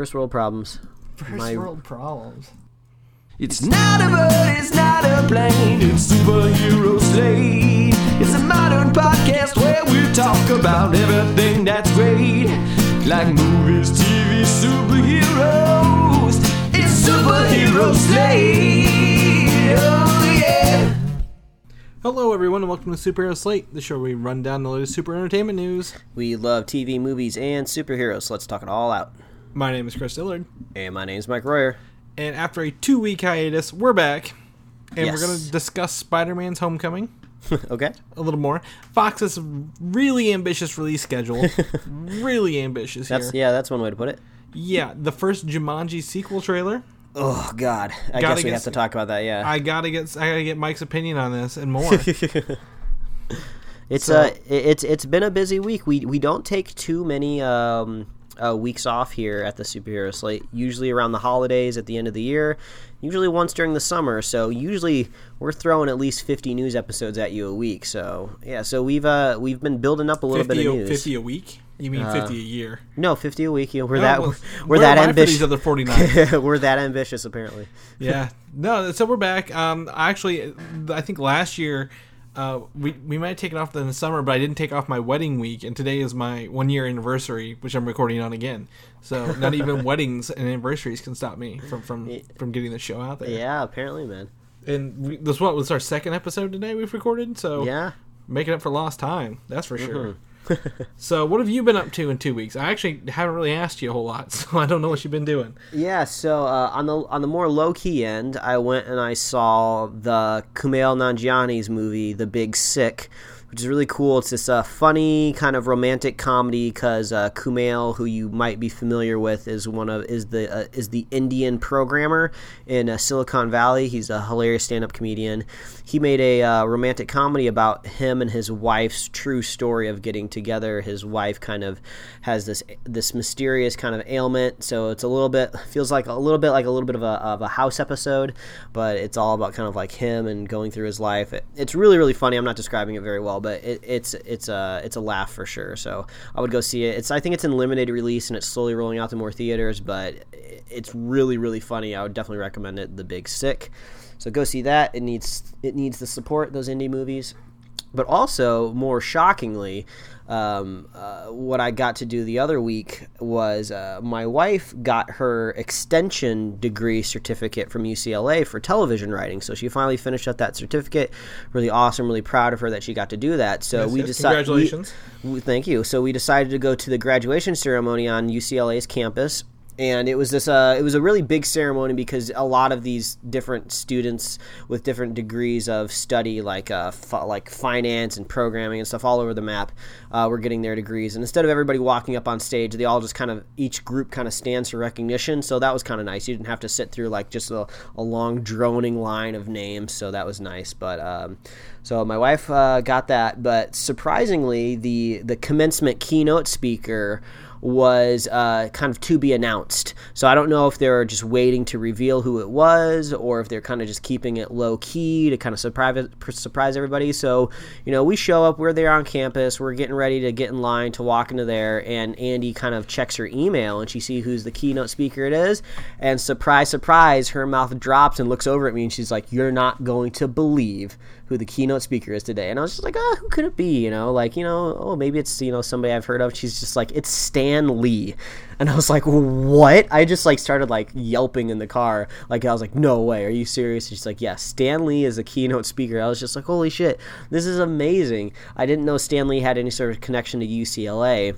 First world problems. First My- world problems. It's not a bird, it's not a plane, it's superhero slate. It's a modern podcast where we talk about everything that's great. Like movies, TV, superheroes. It's superhero slate. Oh yeah. Hello, everyone, and welcome to Superhero Slate, the show where we run down the latest super entertainment news. We love TV, movies, and superheroes, so let's talk it all out. My name is Chris Dillard, And my name is Mike Royer. and after a two week hiatus, we're back, and we're going to discuss Spider Man's Homecoming okay. a little more. Fox has a really ambitious release schedule. really ambitious That's here. yeah, that's one way to put it. Yeah, the first Jumanji sequel trailer. Oh God, I Gotta guess we get have to talk about that. Yeah, I gotta get I gotta get Mike's opinion on this and more. it's so- uh, it- it's it's been a busy week. We we don't take too many um uh, weeks off here at the superhero slate. Usually around the holidays at the end of the year. Usually once during the summer. So usually we're throwing at least fifty news episodes at you a week. So yeah, so we've uh we've been building up a little 50, bit of a, news. 50 a week? You mean 50 a year? No, fifty a week. You know, we're No, that well, we're that am I for these ambitious. other 49. we're that ambitious apparently. yeah. No, so we're back. Um, actually, I think last year uh, we we might have taken off in the summer, but I didn't take off my wedding week, and today is my one year anniversary, which I'm recording on again. So not even weddings and anniversaries can stop me from from from getting the show out there. Yeah, apparently, man. And we, this what was our second episode today we've recorded, so Yeah. making up for lost time. That's for sure. so what have you been up to in two weeks? I actually haven't really asked you a whole lot, so I don't know what you've been doing. Yeah, so uh, on the on the more low key end, I went and I saw the Kumail Nanjiani's movie, The Big Sick, which is really cool. It's this uh, funny kind of romantic comedy because uh, Kumail, who you might be familiar with, is one of is the uh, is the Indian programmer in uh, Silicon Valley. He's a hilarious stand up comedian. He made a uh, romantic comedy about him and his wife's true story of getting together. His wife kind of has this this mysterious kind of ailment, so it's a little bit feels like a little bit like a little bit of a, of a house episode, but it's all about kind of like him and going through his life. It, it's really really funny. I'm not describing it very well, but it, it's it's a it's a laugh for sure. So I would go see it. It's I think it's in limited release and it's slowly rolling out to more theaters, but it's really really funny. I would definitely recommend it. The Big Sick. So go see that. It needs it needs the support those indie movies. But also, more shockingly, um, uh, what I got to do the other week was uh, my wife got her extension degree certificate from UCLA for television writing. So she finally finished up that certificate. Really awesome. Really proud of her that she got to do that. So Yes, we yes, decided. congratulations. Thank you. So we decided to go to the graduation ceremony on UCLA's campus and it was this uh, it was a really big ceremony because a lot of these different students with different degrees of study like uh, like finance and programming and stuff all over the map uh, were getting their degrees. And instead of everybody walking up on stage they all just kind of each group kind of stands for recognition. So that was kind of nice. You didn't have to sit through like just a, a long droning line of names. So that was nice. But um, so my wife uh, got that. But surprisingly the the commencement keynote speaker was uh, kind of to be announced. So I don't know if they're just waiting to reveal who it was, or if they're kind of just keeping it low key to kind of surprise surprise everybody. So you know, we show up, we're there on campus, we're getting ready to get in line to walk into there, and Andy kind of checks her email and she sees who's the keynote speaker it is, and surprise, surprise, her mouth drops and looks over at me and she's like, "You're not going to believe." Who the keynote speaker is today. And I was just like, oh, who could it be? You know, like, you know, oh, maybe it's, you know, somebody I've heard of. She's just like, it's Stan Lee. And I was like, what? I just like started like yelping in the car. Like, I was like, no way. Are you serious? And she's like, yeah, Stan Lee is a keynote speaker. I was just like, holy shit, this is amazing. I didn't know Stan Lee had any sort of connection to UCLA.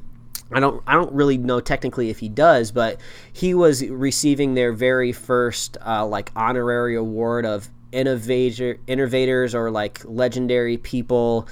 I don't I don't really know technically if he does, but he was receiving their very first uh, like honorary award of innovator innovators or like legendary people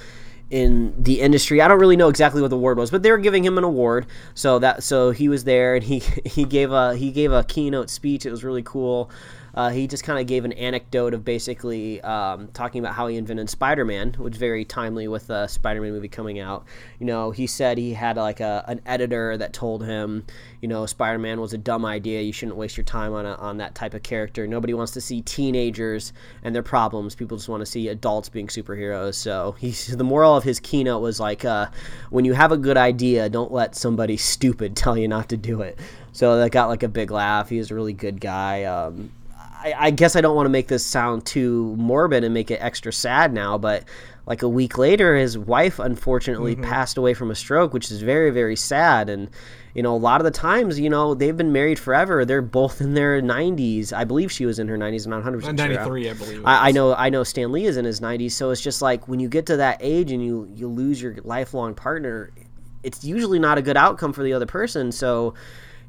in the industry. I don't really know exactly what the award was, but they were giving him an award. So that so he was there and he he gave a he gave a keynote speech. It was really cool. Uh, he just kind of gave an anecdote of basically um, talking about how he invented Spider-Man, which very timely with the Spider-Man movie coming out. You know, he said he had like a, an editor that told him, you know, Spider-Man was a dumb idea. You shouldn't waste your time on a, on that type of character. Nobody wants to see teenagers and their problems. People just want to see adults being superheroes. So the moral of his keynote was like, uh, when you have a good idea, don't let somebody stupid tell you not to do it. So that got like a big laugh. He was a really good guy. Um, I, I guess I don't want to make this sound too morbid and make it extra sad now, but like a week later, his wife unfortunately mm-hmm. passed away from a stroke, which is very, very sad. And, you know, a lot of the times, you know, they've been married forever. They're both in their 90s. I believe she was in her 90s. I'm not 100% sure. I believe. I, I know I know Stan Lee is in his 90s, so it's just like when you get to that age and you you lose your lifelong partner, it's usually not a good outcome for the other person. So,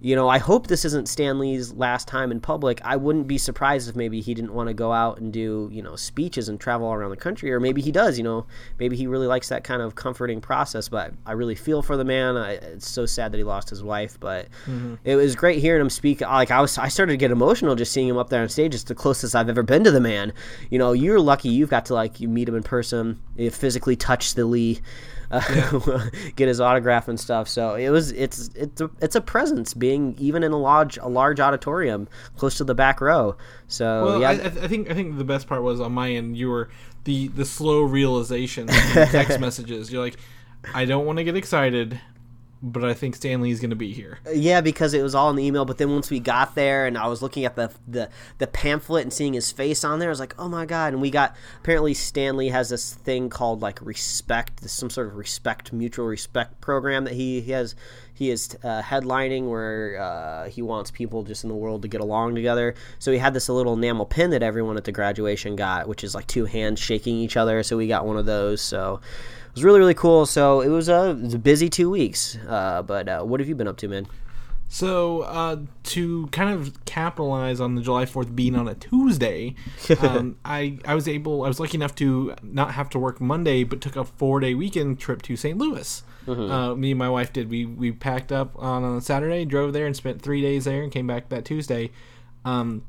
you know, I hope this isn't Stan Lee's last time in public. I wouldn't be surprised if maybe he didn't want to go out and do, you know, speeches and travel all around the country, or maybe he does. You know, maybe he really likes that kind of comforting process. But I really feel for the man. I, it's so sad that he lost his wife, but mm-hmm. it was great hearing him speak. Like I was, I started to get emotional just seeing him up there on stage. It's the closest I've ever been to the man. You know, you're lucky you've got to like you meet him in person, you physically touch the Lee. Uh, get his autograph and stuff. So it was it's it's a, it's a presence being even in a large a large auditorium close to the back row. So Well, yeah, I, I think I think the best part was on my end. You were the the slow realization, text messages. You're like, I don't want to get excited, but I think Stan Lee's going to be here. Yeah, because it was all in the email. But then once we got there, and I was looking at the, the the pamphlet and seeing his face on there, I was like, "Oh my god!" And we got apparently Stanley has this thing called like respect, some sort of respect, mutual respect program that he, he has. He is uh, headlining where uh, he wants people just in the world to get along together. So he had this little enamel pin that everyone at the graduation got, which is like two hands shaking each other. So we got one of those. So it was really really cool. So it was a, it was a busy two weeks. Uh, but uh, what have you been up to, man? So uh, to kind of capitalize on the July Fourth being on a Tuesday, um, I I was able I was lucky enough to not have to work Monday, but took a four day weekend trip to St. Louis. Uh, me and my wife did. We we packed up on a Saturday, drove there, and spent three days there, and came back that Tuesday. Um,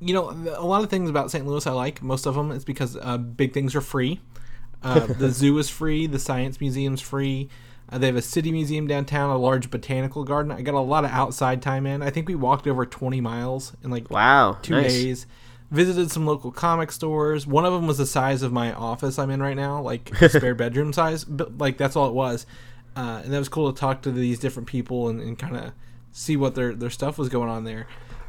you know, a lot of things about St. Louis I like. Most of them is because uh, big things are free. Uh, the zoo is free. The science museum's free. Uh, they have a city museum downtown, a large botanical garden. I got a lot of outside time in. I think we walked over 20 miles in like Wow, two nice. days. Visited some local comic stores. One of them was the size of my office I'm in right now, like spare bedroom size. But like that's all it was. Uh, and that was cool to talk to these different people and, and kind of see what their their stuff was going on there.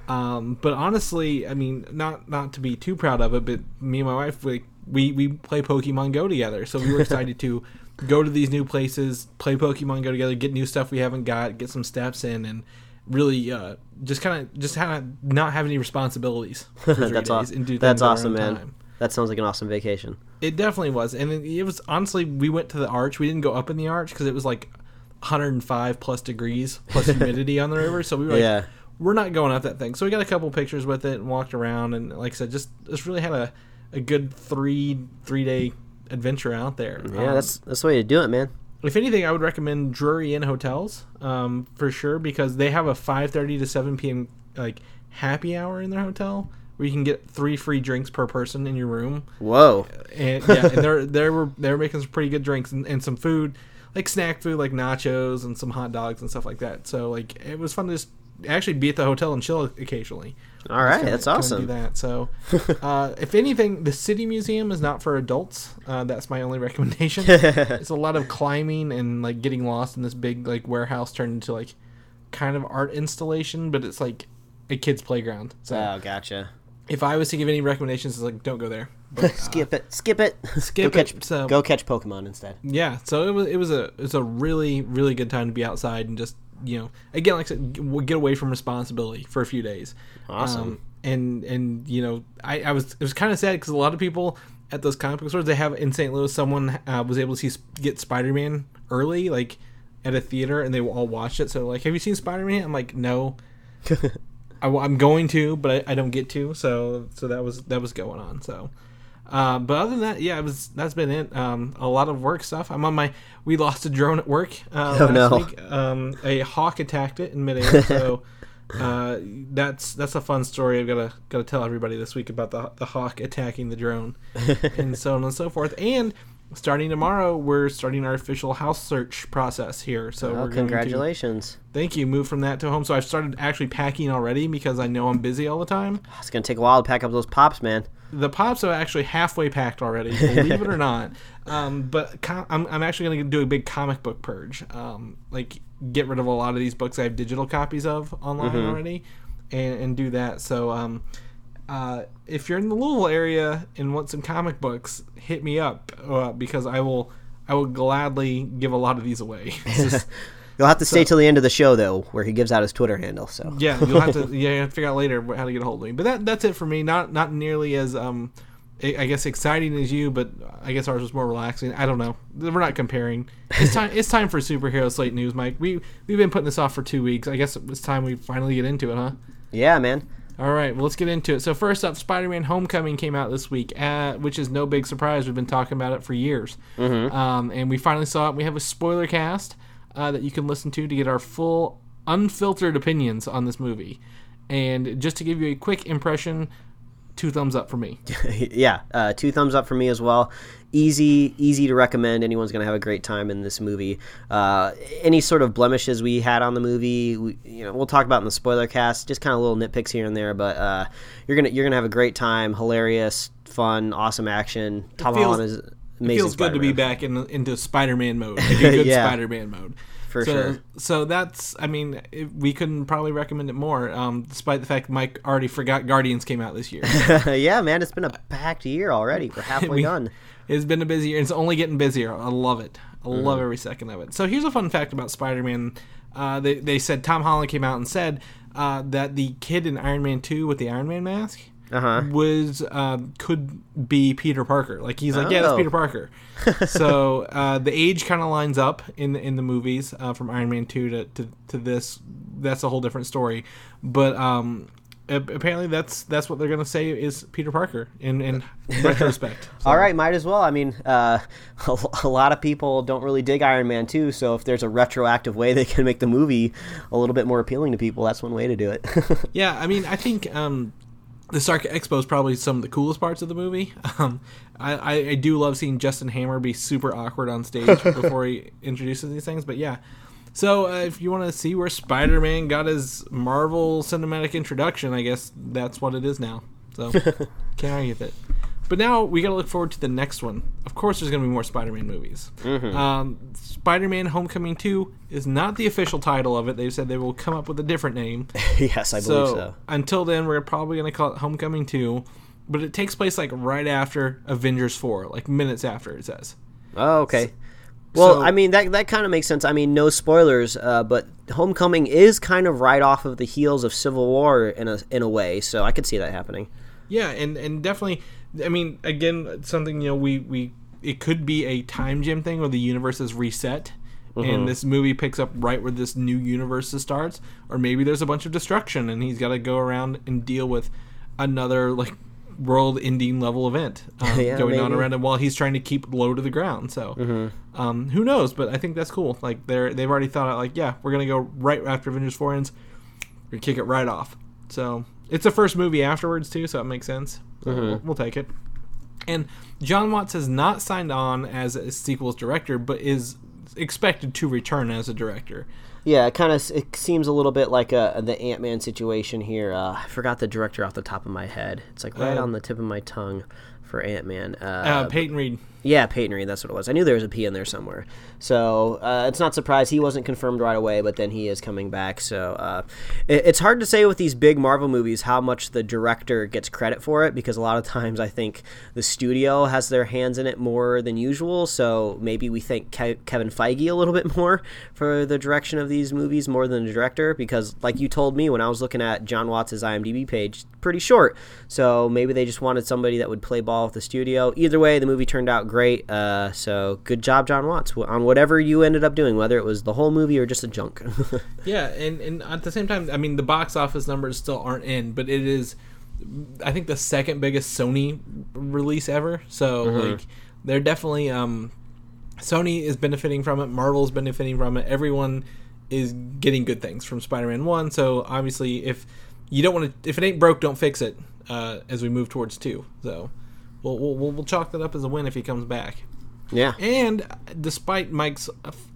Um, but honestly, I mean, not not to be too proud of it, but me and my wife we we, we play Pokemon Go together, so we were excited to go to these new places, play Pokemon Go together, get new stuff we haven't got, get some steps in, and really uh, just kind of just kind of not have any responsibilities. That's awesome. That's things on our awesome, man. time. That sounds like an awesome vacation. It definitely was, and it, it was honestly. We went to the arch. We didn't go up in the arch because it was like 105 plus degrees plus humidity on the river. So we were like, Yeah. we're not going up that thing. So we got a couple pictures with it and walked around, and like I said, just just really had a, a good three three day adventure out there. Yeah, Um, that's that's the way to do it, man. if anything, I would recommend Drury Inn hotels um, for sure because they have a 5:30 to 7 p.m. like happy hour in their hotel where you can get three free drinks per person in your room Whoa. and yeah, and they're they were they were making some pretty good drinks and, and some food, like snack food, like nachos and some hot dogs and stuff like that. So like it was fun to just actually be at the hotel and chill occasionally. All right, Kinda- that's awesome. Do that. So, uh, if anything, the city museum is not for adults. Uh, that's my only recommendation. it's a lot of climbing and like getting lost in this big like warehouse turned into like kind of art installation, but it's like a kid's playground. So Oh, gotcha. if I was to give any recommendations, it's like don't go there. But, uh, skip it. Skip it. skip go it, Catch, so- Go catch Pokemon instead. yeah, so it was it was a it was a really really good time to be outside and just you know again like I said get away from responsibility for a few days. Awesome. Um, and and you know I, I was it was kind of sad because a lot of people at those comic book stores they have in St. Louis someone uh, was able to see get Spider Man early like at a theater and they all watched it. So like, have you seen Spider Man? I'm like, no. I, am going to, but I, I don't get to. So so that was that was going on. So. Uh, but other than that, yeah, it was that's been it. Um, a lot of work stuff. I'm on my. We lost a drone at work uh, Oh, last no. week. Um, a hawk attacked it in midair, so uh, that's that's a fun story. I've got to got to tell everybody this week about the the hawk attacking the drone, and so on and so forth. And starting tomorrow, we're starting our official house search process here. So Oh, we're going to congratulations. thank you. Move from that to home. So I've started actually packing already because I know I'm busy all the time. It's gonna take a while to pack up those pops, man. The pops are actually halfway packed already, believe it or not. Um, but com- I'm, I'm actually going to do a big comic book purge. Um, like get rid of a lot of these books I have digital copies of online already, and, and do that. So um, uh, if you're in the Louisville area and want some comic books, hit me up uh, because I will I will gladly give a lot of these away. Just- You'll have to stay till the end of the show though, where he gives out his Twitter handle. So yeah, you'll have to yeah have to figure out later how to get a hold of me. But that that's it for me. Not not nearly as um I I guess exciting as you, but I guess ours was more relaxing. I don't know. We're not comparing. It's time. it's time for superhero slate news, Mike. We we've been putting this off for two weeks. I guess it's time we finally get into it, huh? yeah, man. All right, well let's get into it. So first up, Spider-Man: Homecoming came out this week, uh, which is no big surprise. We've been talking about it for years, um, and we finally saw it. We have a spoiler cast uh, that you can listen to to get our full, unfiltered opinions on this movie. And just to give you a quick impression, two thumbs up for me. yeah, uh, two thumbs up for me as well. Easy, easy to recommend. Anyone's gonna have a great time in this movie. Uh, any sort of blemishes we had on the movie, we, you know, we'll talk about in the spoiler cast. Just kind of little nitpicks here and there, but uh, you're gonna you're gonna have a great time. Hilarious, fun, awesome action. Tom Holland is amazing. feels good to be back in into Spider-Man mode, like a good Yeah. Spider-Man mode. For so, sure. So that's, I mean, it, we couldn't probably recommend it more, um, despite the fact Mike already forgot Guardians came out this year. yeah, man, it's been a packed year already. We're halfway We- done. It's been a busy year. It's only getting busier. I love it. I Mm-hmm. love every second of it. So here's a fun fact about Spider-Man. Uh, they they said Tom Holland came out and said uh, that the kid in Iron Man Two with the Iron Man mask Uh huh. was uh, could be Peter Parker. Like he's like, yeah, that's Oh. Peter Parker. so uh, the age kind of lines up in the, in the movies uh, from Iron Man two to, to to this. That's a whole different story. But um, apparently that's that's what they're gonna say is Peter Parker in in retrospect. So- All right, might as well. I mean, uh, a, a lot of people don't really dig Iron Man 2, so if there's a retroactive way they can make the movie a little bit more appealing to people, that's one way to do it. Yeah, I mean, I think um, the Stark Expo is probably some of the coolest parts of the movie. Um, I, I do love seeing Justin Hammer be super awkward on stage before he introduces these things. But yeah, so uh, if you want to see where Spider-Man got his Marvel cinematic introduction, I guess that's what it is now. So can't argue with it. But now we got to look forward to the next one. Of course, there's going to be more Spider-Man movies. Um, Spider-Man: Homecoming Two is not the official title of it. They've said they will come up with a different name. yes, I believe So, so. until then, we're probably going to call it Homecoming 2, but it takes place like right after Avengers 4, like minutes after it says. Oh, okay. Well, so- I mean that that kind of makes sense. I mean, no spoilers, uh, but Homecoming is kind of right off of the heels of Civil War in a in a way, so I could see that happening. Yeah, and and definitely I mean, again, something you know, we we it could be a time gem thing where the universe is reset. And this movie picks up right where this new universe starts, or maybe there's a bunch of destruction, and he's got to go around and deal with another like world-ending level event um, Yeah, going on around him while he's trying to keep low to the ground. So, um, who knows? But I think that's cool. Like they're they've already thought out like, yeah, we're gonna go right after Avengers Four ends, we're gonna kick it right off. So it's the first movie afterwards too, so it makes sense. So we'll, we'll take it. And John Watts has not signed on as a sequel's director, but is expected to return as a director. Yeah, it kind of it seems a little bit like a, the Ant Man situation here. Uh, I forgot the director off the top of my head. It's like right Uh, on the tip of my tongue for Ant Man. Uh, Uh, Peyton Reed. Yeah, Peyton Reed, that's what it was. I knew there was a P in there somewhere. So uh, it's not surprised he wasn't confirmed right away, but then he is coming back. So uh, it, it's hard to say with these big Marvel movies how much the director gets credit for it because a lot of times I think the studio has their hands in it more than usual. So maybe we thank Ke- Kevin Feige a little bit more for the direction of these movies more than the director because, like you told me when I was looking at John Watts' IMDb page, pretty short. So maybe they just wanted somebody that would play ball with the studio. Either way, the movie turned out great. Uh, so good job, John Watts, on whatever you ended up doing, whether it was the whole movie or just a junk. Yeah, and, and at the same time, I mean, the box office numbers still aren't in, but it is, I think, the second biggest Sony release ever. So, like, they're definitely, um, Sony is benefiting from it, Marvel's benefiting from it, everyone is getting good things from Spider-Man One. So obviously, if you don't want to, if it ain't broke, don't fix it. Uh, as we move towards two, so we'll, we'll we'll chalk that up as a win if he comes back. Yeah. And despite Mike's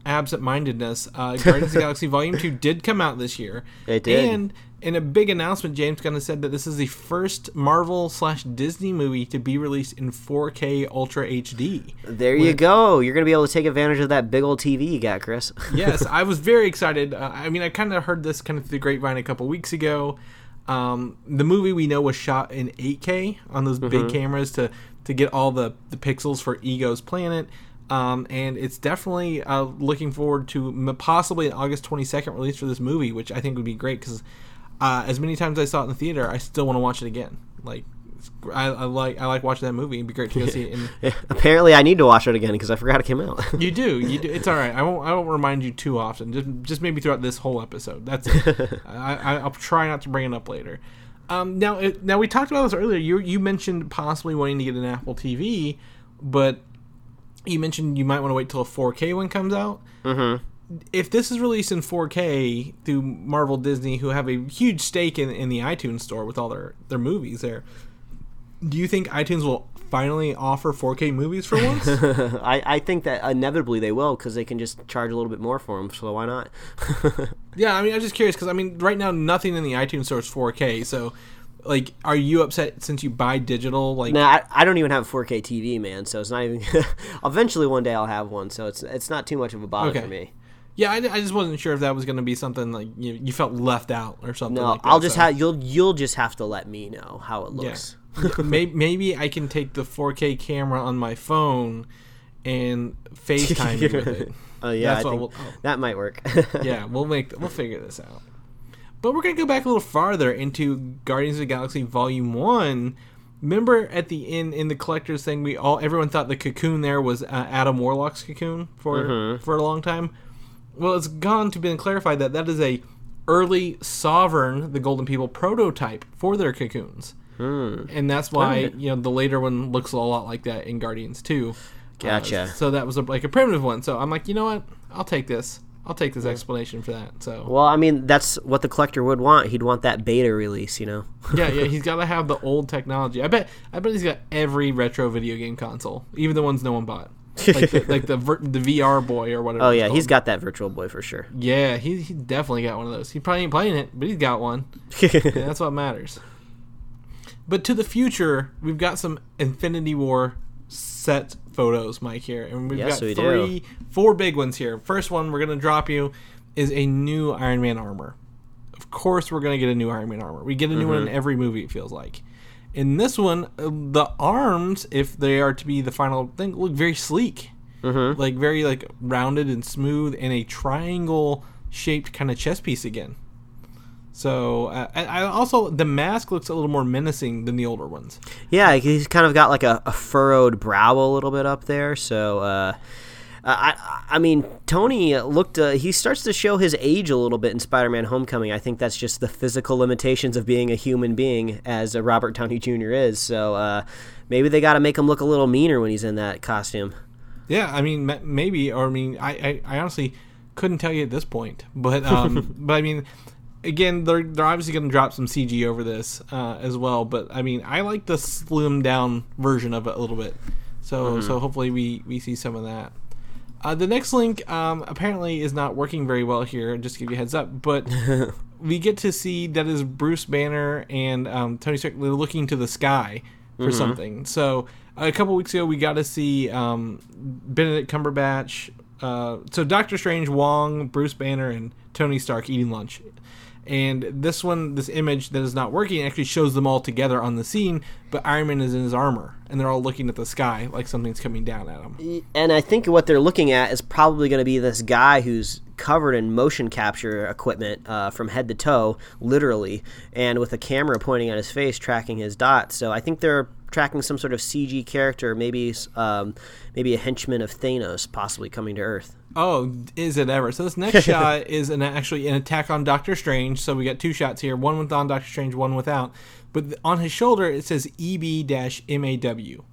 absent-mindedness, uh, Guardians of the Galaxy Volume Two did come out this year. It did. And in a big announcement, James Gunn said that this is the first Marvel slash Disney movie to be released in 4K Ultra HD. There you go. You're going to be able to take advantage of that big old TV you got, Chris. yes, I was very excited. Uh, I mean, I kind of heard this kind of through the grapevine a couple weeks ago. Um, the movie we know was shot in 8K on those big cameras to to get all the the pixels for Ego's planet. Um, and it's definitely uh, looking forward to possibly an August 22nd release for this movie, which I think would be great because uh, as many times as I saw it in the theater, I still want to watch it again. Like, I, I like I like watching that movie. It'd be great to go see it. In, Apparently, I need to watch it again because I forgot it came out. you do, you do. It's all right. I won't. I won't remind you too often. Just just maybe throughout this whole episode. That's it. I, I, I'll try not to bring it up later. Um, now, it, now we talked about this earlier. You you mentioned possibly wanting to get an Apple TV, but you mentioned you might want to wait till a 4K one comes out. Mm-hmm. If this is released in 4K through Marvel Disney, who have a huge stake in, in the iTunes store with all their, their movies there, do you think iTunes will finally offer 4K movies for once? I, I think that inevitably they will because they can just charge a little bit more for them. So why not? yeah, I mean, I'm just curious because I mean, right now nothing in the iTunes store is 4K. So, like, are you upset since you buy digital? Like, nah, I, I don't even have a 4K TV, man. So it's not even. Eventually, one day I'll have one. So it's it's not too much of a bother Okay. for me. yeah, I, I just wasn't sure if that was going to be something like you, you felt left out or something. No, like that, I'll just so- have you'll you'll just have to let me know how it looks. maybe, maybe I can take the 4K camera on my phone and FaceTime you with it. Oh yeah, That's I think we'll- oh. that might work. yeah, we'll make we'll figure this out. But we're gonna go back a little farther into Guardians of the Galaxy Volume One. Remember at the in in the collector's thing, we all everyone thought the cocoon there was uh, Adam Warlock's cocoon for for a long time. Well, it's gone to been clarified that that is a early Sovereign, the Golden People prototype for their cocoons, and that's why you know the later one looks a lot like that in Guardians Two. Gotcha. Uh, so that was a, like a primitive one. So I'm like, you know what? I'll take this. I'll take this explanation for that. So well, I mean, that's what the collector would want. He'd want that beta release, you know. yeah, yeah, he's got to have the old technology. I bet, I bet he's got every retro video game console, even the ones no one bought, like the, like the the VR boy or whatever. Oh yeah, he's got that Virtual Boy for sure. Yeah, he he definitely got one of those. He probably ain't playing it, but he's got one. That's what matters. But to the future, we've got some Infinity War set photos, Mike, here. And we've Yes, got we do. three, four big ones here. First one we're going to drop you is a new Iron Man armor. Of course, we're going to get a new Iron Man armor. We get a new one in Mm-hmm. every movie, it feels like. In this one, uh, the arms, if they are to be the final thing, look very sleek. Mm-hmm. Like very like rounded and smooth, and a triangle shaped kind of chest piece again. So uh, I, also the mask looks a little more menacing than the older ones. Yeah, he's kind of got like a, a furrowed brow a little bit up there. So, uh, I, I mean, Tony looked. Uh, he starts to show his age a little bit in Spider-Man: Homecoming. I think that's just the physical limitations of being a human being, as Robert Downey Jr. is. So, uh, maybe they got to make him look a little meaner when he's in that costume. Yeah, I mean maybe, or I mean, I, I, I honestly couldn't tell you at this point, but um, but I mean, again, they're they're obviously going to drop some CG over this uh, as well. But I mean, I like the slim down version of it a little bit, so so hopefully we we see some of that. Uh, the next link um, apparently is not working very well here. Just to give you a heads up, but we get to see that is Bruce Banner and um, Tony Stark looking to the sky for something. So a couple weeks ago, we got to see um, Benedict Cumberbatch. Uh, so Doctor Strange, Wong, Bruce Banner, and Tony Stark eating lunch. And this one, this image that is not working, actually shows them all together on the scene, but Iron Man is in his armor, and they're all looking at the sky like something's coming down at them. And I think what they're looking at is probably going to be this guy who's covered in motion capture equipment uh, from head to toe, literally, and with a camera pointing at his face, tracking his dots. So I think they're tracking some sort of CG character, maybe um, maybe a henchman of Thanos, possibly coming to Earth. Oh, is it ever? So this next shot is an actually an attack on Doctor Strange. So we got two shots here, one with on Doctor Strange, one without. But th- on his shoulder it says EB-MAW,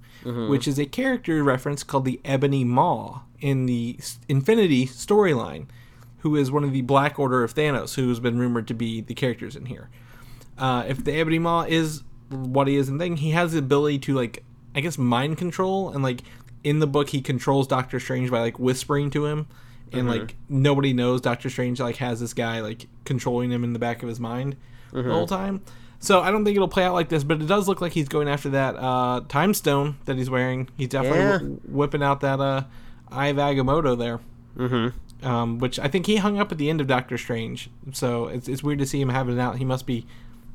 which is a character reference called the Ebony Maw in the S- Infinity storyline. who is one of the Black Order of Thanos, who's been rumored to be the characters in here. Uh, if the Ebony Maw is what he is and thing, he has the ability to like I guess mind control and like in the book he controls Doctor Strange by like whispering to him and like nobody knows Doctor Strange like has this guy like controlling him in the back of his mind the whole time. So I don't think it'll play out like this, but it does look like he's going after that uh, time stone that he's wearing. He's definitely Yeah. wh- whipping out that uh, Eye of Agamotto there, mm-hmm. um, which I think he hung up at the end of Doctor Strange. So it's it's weird to see him having it out. He must be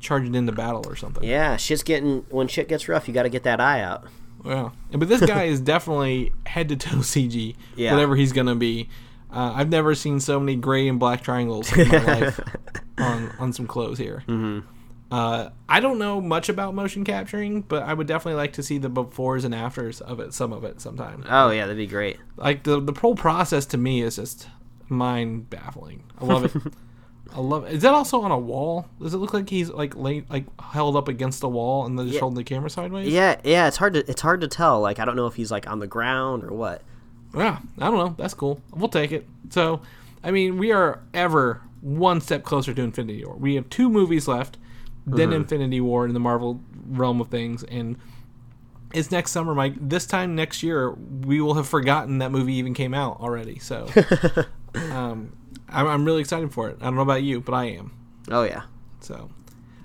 charging into battle or something. Yeah, shit's getting when shit gets rough, you got to get that eye out. Yeah, but this guy is definitely head to toe CG. Yeah. Whatever he's gonna be. Uh, I've never seen so many gray and black triangles in my life on on some clothes here. Mm-hmm. Uh, I don't know much about motion capturing, but I would definitely like to see the befores and afters of it, some of it, sometime. Oh yeah, that'd be great. Like the the whole process to me is just mind baffling. I love it. I love. Is that also on a wall? Does it look like he's like laid, like held up against a wall and then just Yeah. holding the camera sideways? Yeah, yeah, it's hard to it's hard to tell. Like I don't know if he's like on the ground or what. Yeah, I don't know. That's cool. We'll take it. So, I mean, we are ever one step closer to Infinity War. We have two movies left, then Infinity War in the Marvel realm of things, and it's next summer, Mike. This time next year, we will have forgotten that movie even came out already. So, um, I'm, I'm really excited for it. I don't know about you, but I am. Oh yeah. So,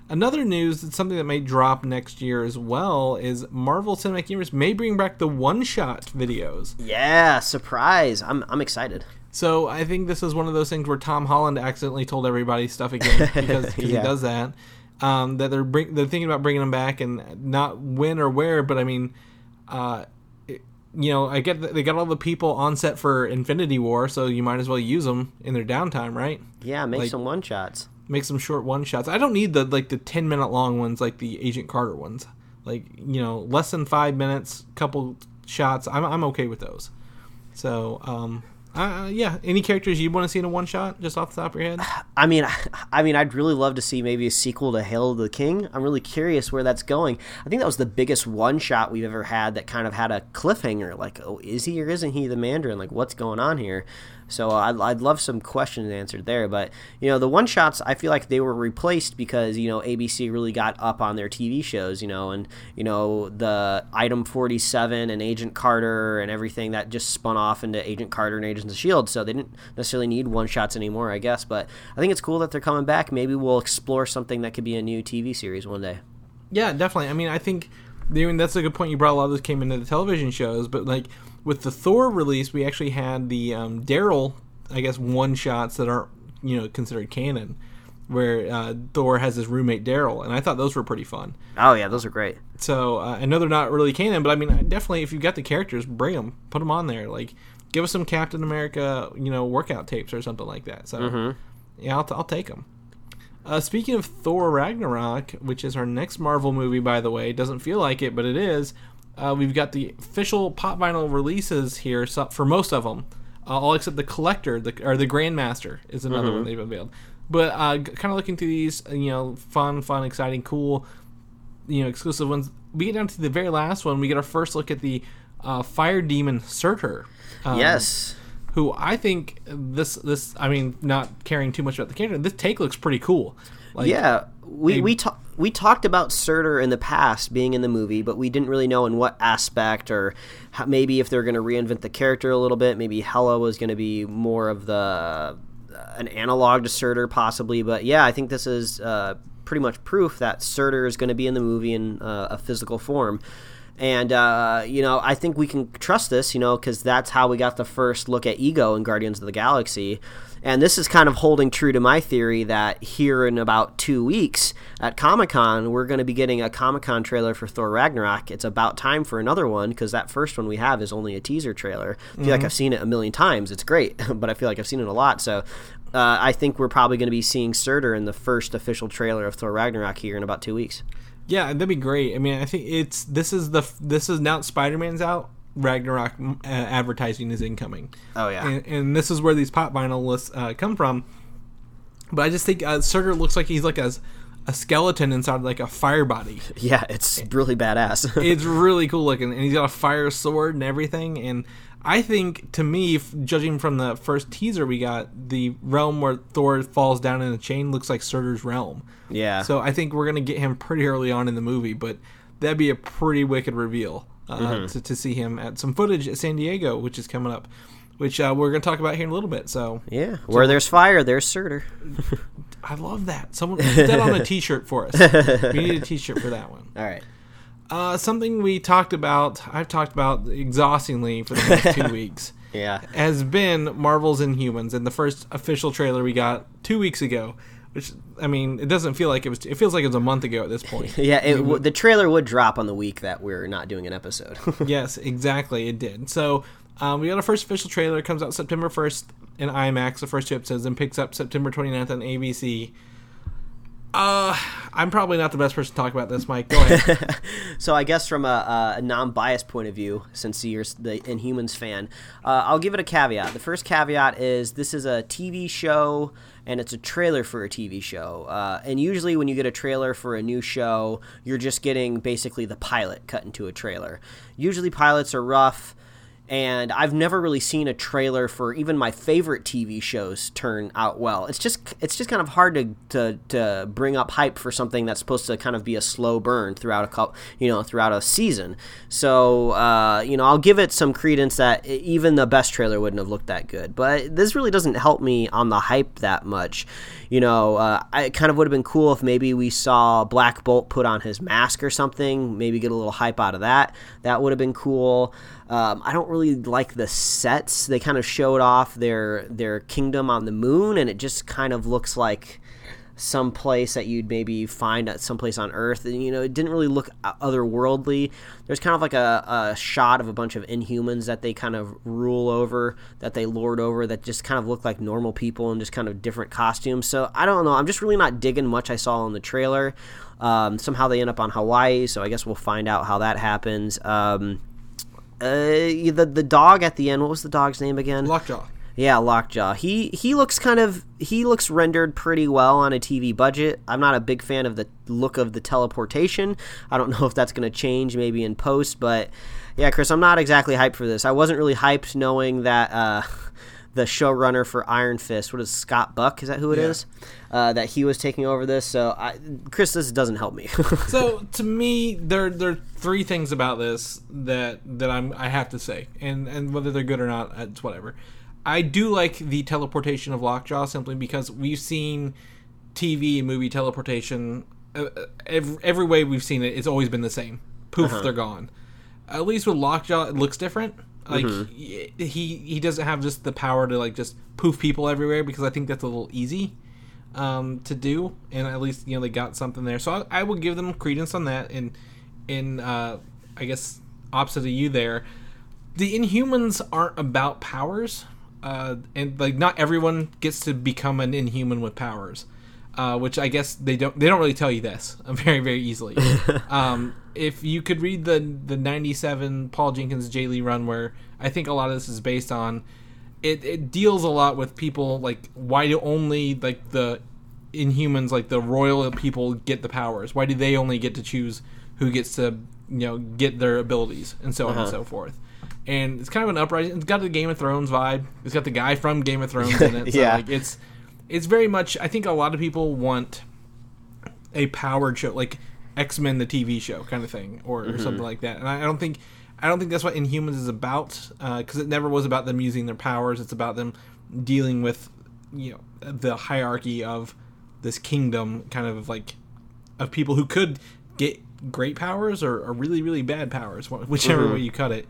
another news that's something that may drop next year as well is Marvel Cinematic Universe may bring back the one-shot videos. Yeah, surprise. I'm I'm excited. So I think this is one of those things where Tom Holland accidentally told everybody stuff again because, Yeah. he does that. Um, that they're bring, they're thinking about bringing them back and not when or where, but I mean, uh, you know, I get they got all the people on set for Infinity War, so you might as well use them in their downtime, right? Yeah, make Like- some one shots. Make some short one shots. I don't need the like the ten minute long ones like the Agent Carter ones. Like you know, less than five minutes, couple shots. I'm I'm okay with those. So um, uh, yeah, any characters you want to see in a one shot, just off the top of your head? I mean, I mean, I'd really love to see maybe a sequel to Hail the King. I'm really curious where that's going. I think that was the biggest one shot we've ever had that kind of had a cliffhanger. Like, oh, is he or isn't he the Mandarin? Like, what's going on here? So uh, I'd, I'd love some questions answered there. But you know, the one shots, I feel like they were replaced because you know ABC really got up on their TV shows. You know, and you know the Item 47 and Agent Carter and everything that just spun off into Agent Carter and Agents of Shield. So they didn't necessarily need one shots anymore, I guess. But I think it's cool that they're coming back. Maybe we'll explore something that could be a new TV series one day. Yeah, definitely. I mean, I think I mean that's a good point. You brought a lot of this came into the television shows, but like with the Thor release, we actually had the um, Daryl, I guess, one shots that aren't you know considered canon, where uh, Thor has his roommate Daryl, and I thought those were pretty fun. Oh yeah, those are great. So uh, I know they're not really canon, but I mean, definitely if you've got the characters, bring them, put them on there. Like, give us some Captain America, you know, workout tapes or something like that. So yeah, I'll, t- I'll take them. Uh, speaking of Thor Ragnarok, which is our next Marvel movie, by the way, doesn't feel like it, but it is. Uh, we've got the official pop vinyl releases here so, for most of them, uh, all except the collector, the, or the Grandmaster is another one they've unveiled. But uh, kind of looking through these, uh, you know, fun, fun, exciting, cool, you know, exclusive ones. We get down to the very last one. We get our first look at the uh, Fire Demon Surtur. Um, yes. who I think this this I mean not caring too much about the character. This take looks pretty cool. Like, yeah, we they- we ta- we talked about Surtur in the past being in the movie, but we didn't really know in what aspect or how, maybe if they're going to reinvent the character a little bit. Maybe Hela was going to be more of the an analog to Surtur, possibly. But yeah, I think this is uh, pretty much proof that Surtur is going to be in the movie in uh, a physical form. And uh, you know, I think we can trust this, you know, because that's how we got the first look at Ego in Guardians of the Galaxy. And this is kind of holding true to my theory that here in about two weeks at Comic Con, we're going to be getting a Comic Con trailer for Thor Ragnarok. It's about time for another one because that first one we have is only a teaser trailer. I feel like I've seen it a million times. It's great, but I feel like I've seen it a lot. So uh, I think we're probably going to be seeing Surtur in the first official trailer of Thor Ragnarok here in about two weeks. Yeah, that'd be great. I mean, I think it's this is the this is now Spider Man's out. Ragnarok uh, advertising is incoming. Oh, yeah. and, and this is where these pop vinyl lists uh, come from. But I just think uh, Surtur looks like he's like a, a skeleton inside like a fire body. Yeah, it's really badass. it's really cool looking, and he's got a fire sword and everything. And I think, to me, f- judging from the first teaser we got, the realm where Thor falls down in a chain looks like Surtur's realm. yeah. So I think we're gonna get him pretty early on in the movie, but that'd be a pretty wicked reveal uh, Mm-hmm. to, to see him at some footage at San Diego, which is coming up, which uh, we're gonna talk about here in a little bit. So yeah. Where there's fire, there's Surtur. I love that. Someone put that on a T-shirt for us. we need a T-shirt for that one. All right. Uh, something we talked about, I've talked about exhaustingly for the past two weeks, Yeah. has been Marvel's Inhumans, and the first official trailer we got two weeks ago. Which I mean, it doesn't feel like it was. It feels like it was a month ago at this point. Yeah, it, w- the trailer would drop on the week that we're not doing an episode. yes, exactly. It did. So um, we got our first official trailer. It comes out September 1st in IMAX, the first two episodes, and picks up September 29th on ABC. Uh, I'm probably not the best person to talk about this, Mike. Go ahead. so I guess from a, a non-biased point of view, since you're the Inhumans fan, uh, I'll give it a caveat. The first caveat is this is a TV show and it's a trailer for a TV show. Uh, and usually, when you get a trailer for a new show, you're just getting basically the pilot cut into a trailer. Usually, pilots are rough. And I've never really seen a trailer for even my favorite TV shows turn out well. It's just it's just kind of hard to to, to bring up hype for something that's supposed to kind of be a slow burn throughout a couple, you know throughout a season. So uh, you know I'll give it some credence that even the best trailer wouldn't have looked that good. But this really doesn't help me on the hype that much. You know, uh, it kind of would have been cool if maybe we saw Black Bolt put on his mask or something. Maybe get a little hype out of that. That would have been cool. Um, I don't really like the sets. They kind of showed off their their kingdom on the moon, and it just kind of looks like some place that you'd maybe find at some place on Earth. And you know, it didn't really look otherworldly. There's kind of like a, a shot of a bunch of Inhumans that they kind of rule over, that they lord over, that just kind of look like normal people in just kind of different costumes. So I don't know. I'm just really not digging much I saw in the trailer. Um, somehow they end up on Hawaii, so I guess we'll find out how that happens. Um, uh, the the dog at the end. What was the dog's name again? Lockjaw. Yeah, Lockjaw. He he looks kind of he looks rendered pretty well on a TV budget. I'm not a big fan of the look of the teleportation. I don't know if that's going to change maybe in post, but yeah, Chris, I'm not exactly hyped for this. I wasn't really hyped knowing that uh, the showrunner for Iron Fist, what is Scott Buck? Is that who it Yeah. is? Uh, that he was taking over this. So, I, Chris, this doesn't help me. so to me, there there are three things about this that that I'm I have to say, and and whether they're good or not, it's whatever. I do like the teleportation of Lockjaw simply because we've seen TV and movie teleportation. Uh, uh, every, every way we've seen it, it's always been the same. Poof, they're gone. At least with Lockjaw, it looks different. Like he he doesn't have just the power to like just poof people everywhere because I think that's a little easy um, to do, and at least you know they got something there. So I, I will give them credence on that. And in uh, I guess opposite of you there, the Inhumans aren't about powers, uh, and like not everyone gets to become an Inhuman with powers. Uh, which I guess they don't they don't really tell you this very very easily. um, if you could read the the '97 Paul Jenkins Jae Lee run, where I think a lot of this is based on, it, it deals a lot with people like why do only like the Inhumans like the royal people get the powers? Why do they only get to choose who gets to you know get their abilities and so on and so forth? And it's kind of an uprising. It's got the Game of Thrones vibe. It's got the guy from Game of Thrones in it. So Yeah. like it's it's very much. I think a lot of people want a powered show like X Men the TV show kind of thing or, or mm-hmm. something like that. And I, I don't think I don't think that's what Inhumans is about uh, because it never was about them using their powers. It's about them dealing with you know the hierarchy of this kingdom, kind of like of people who could get great powers or, or really really bad powers, wh- whichever mm-hmm. way you cut it.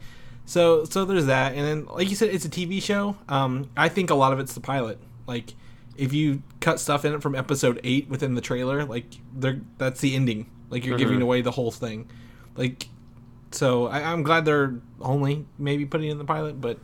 So so there's that, and then like you said, it's a TV show. Um, I think a lot of it's the pilot. Like if you cut stuff in it from episode eight within the trailer, like they're that's the ending. Like you're giving away the whole thing. Like so I, I'm glad they're only maybe putting in the pilot, but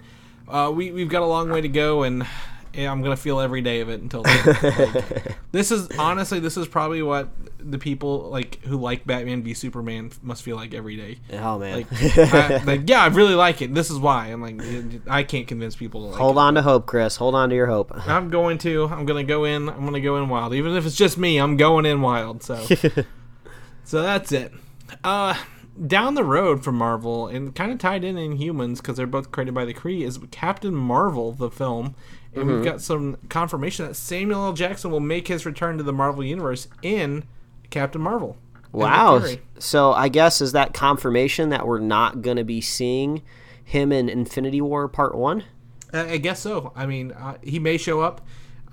uh, we we've got a long way to go, and and I'm gonna feel every day of it until. Like, this is honestly, this is probably what the people like who like Batman v Superman must feel like every day. Oh man. Like, I, like, yeah, I really like it. This is why. I'm like, I can't convince people to like Hold it. on to hope, Chris. Hold on to your hope. I'm going to. I'm gonna go in. I'm gonna go in wild. Even if it's just me, I'm going in wild. So, so that's it. Uh, down the road from Marvel and kind of tied in Inhumans because they're both created by the Kree is Captain Marvel, the film, and we've got some confirmation that Samuel L. Jackson will make his return to the Marvel universe in Captain Marvel. Wow. So I guess is that confirmation that we're not going to be seeing him in Infinity War Part One? I I guess so. I mean, uh, he may show up.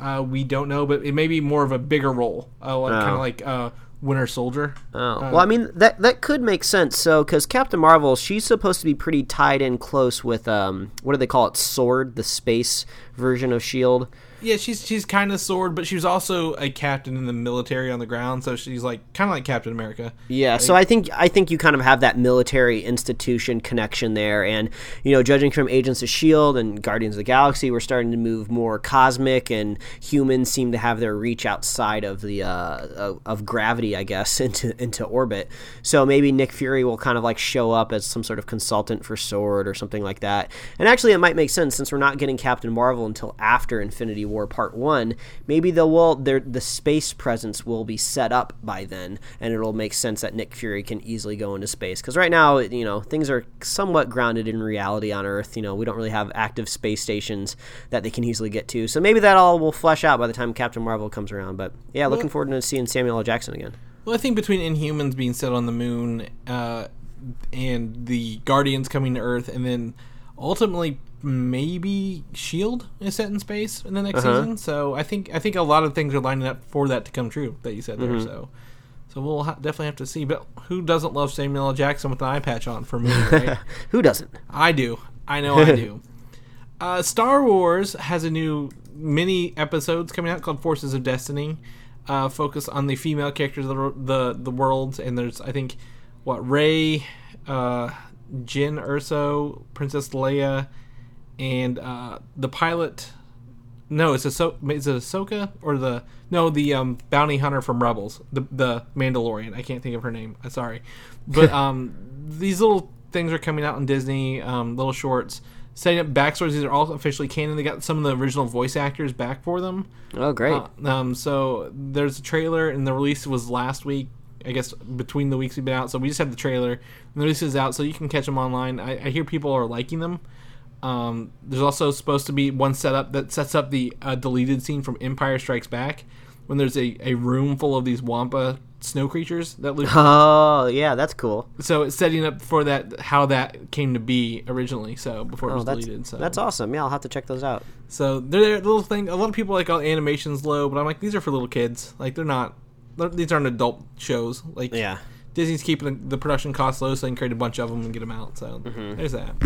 Uh, we don't know, but it may be more of a bigger role, uh, like, kind Oh. of like uh, Winter Soldier. Oh, well, I mean that that could make sense. So, because Captain Marvel, she's supposed to be pretty tied in close with um, what do they call it? Sword, the space version of Shield. Yeah, she's she's kind of sword, but she was also a captain in the military on the ground, so she's like kind of like Captain America. Yeah, so I think I think you kind of have that military institution connection there, and you know, judging from Agents of Shield and Guardians of the Galaxy, we're starting to move more cosmic, and humans seem to have their reach outside of the uh, of, of gravity, I guess, into into orbit. So maybe Nick Fury will kind of like show up as some sort of consultant for Sword or something like that. And actually, it might make sense since we're not getting Captain Marvel until after Infinity War Part One. Maybe the will the space presence will be set up by then, and it'll make sense that Nick Fury can easily go into space. Because right now, you know, things are somewhat grounded in reality on Earth. You know, we don't really have active space stations that they can easily get to. So maybe that all will flesh out by the time Captain Marvel comes around. But yeah, looking forward to seeing Samuel L. Jackson again. Well, I think between Inhumans being set on the moon uh, and the Guardians coming to Earth, and then ultimately maybe Shield is set in space in the next Uh-huh. season. So I think I think a lot of things are lining up for that to come true that you said there. Mm-hmm. So. So we'll ha- definitely have to see, but who doesn't love Samuel L. Jackson with an eye patch on for me? Right? Who doesn't? I do. I know I do. Uh, Star Wars has a new mini episodes coming out called Forces of Destiny, uh, focused on the female characters of the the, the worlds. And there's I think what Rey, uh, Jyn Erso, Princess Leia, and uh, the pilot. No, it's a so is it Ahsoka or the no the um, bounty hunter from Rebels, the the Mandalorian. I can't think of her name. I'm sorry, but um, these little things are coming out on Disney, um, little shorts, setting up backstories. These are all officially canon. They got some of the original voice actors back for them. Oh, great. Uh, um, so there's a trailer, and the release was last week. I guess between the weeks we've been out, so we just had the trailer. And the release is out, so you can catch them online. I, I hear people are liking them. Um, there's also supposed to be one setup that sets up the uh, deleted scene from Empire Strikes Back, when there's a, a room full of these Wampa snow creatures that live. oh, yeah, that's cool. so it's setting up for that how that came to be originally. So before it Oh, was that's deleted. So that's awesome. Yeah, I'll have to check those out. so they're, they're little thing. A lot of people like all animations low, but I'm like these are for little kids. Like they're not. they're- These aren't adult shows. Like Yeah. Disney's keeping the, the production costs low, so they can create a bunch of them and get them out. So Mm-hmm. there's that.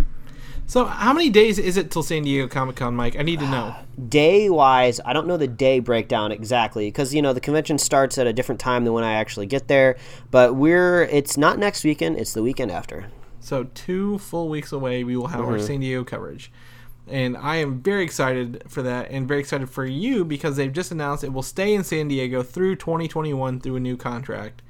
So how many days is it till San Diego Comic Con, Mike? I need to know. day wise i don't know the day breakdown exactly because you know the convention starts at a different time than when i actually get there but we're it's not next weekend it's the weekend after So two full weeks away, we will have our Mm-hmm. San Diego coverage, and I am very excited for that, and very excited for you because they've just announced it will stay in San Diego through 2021 through a new contract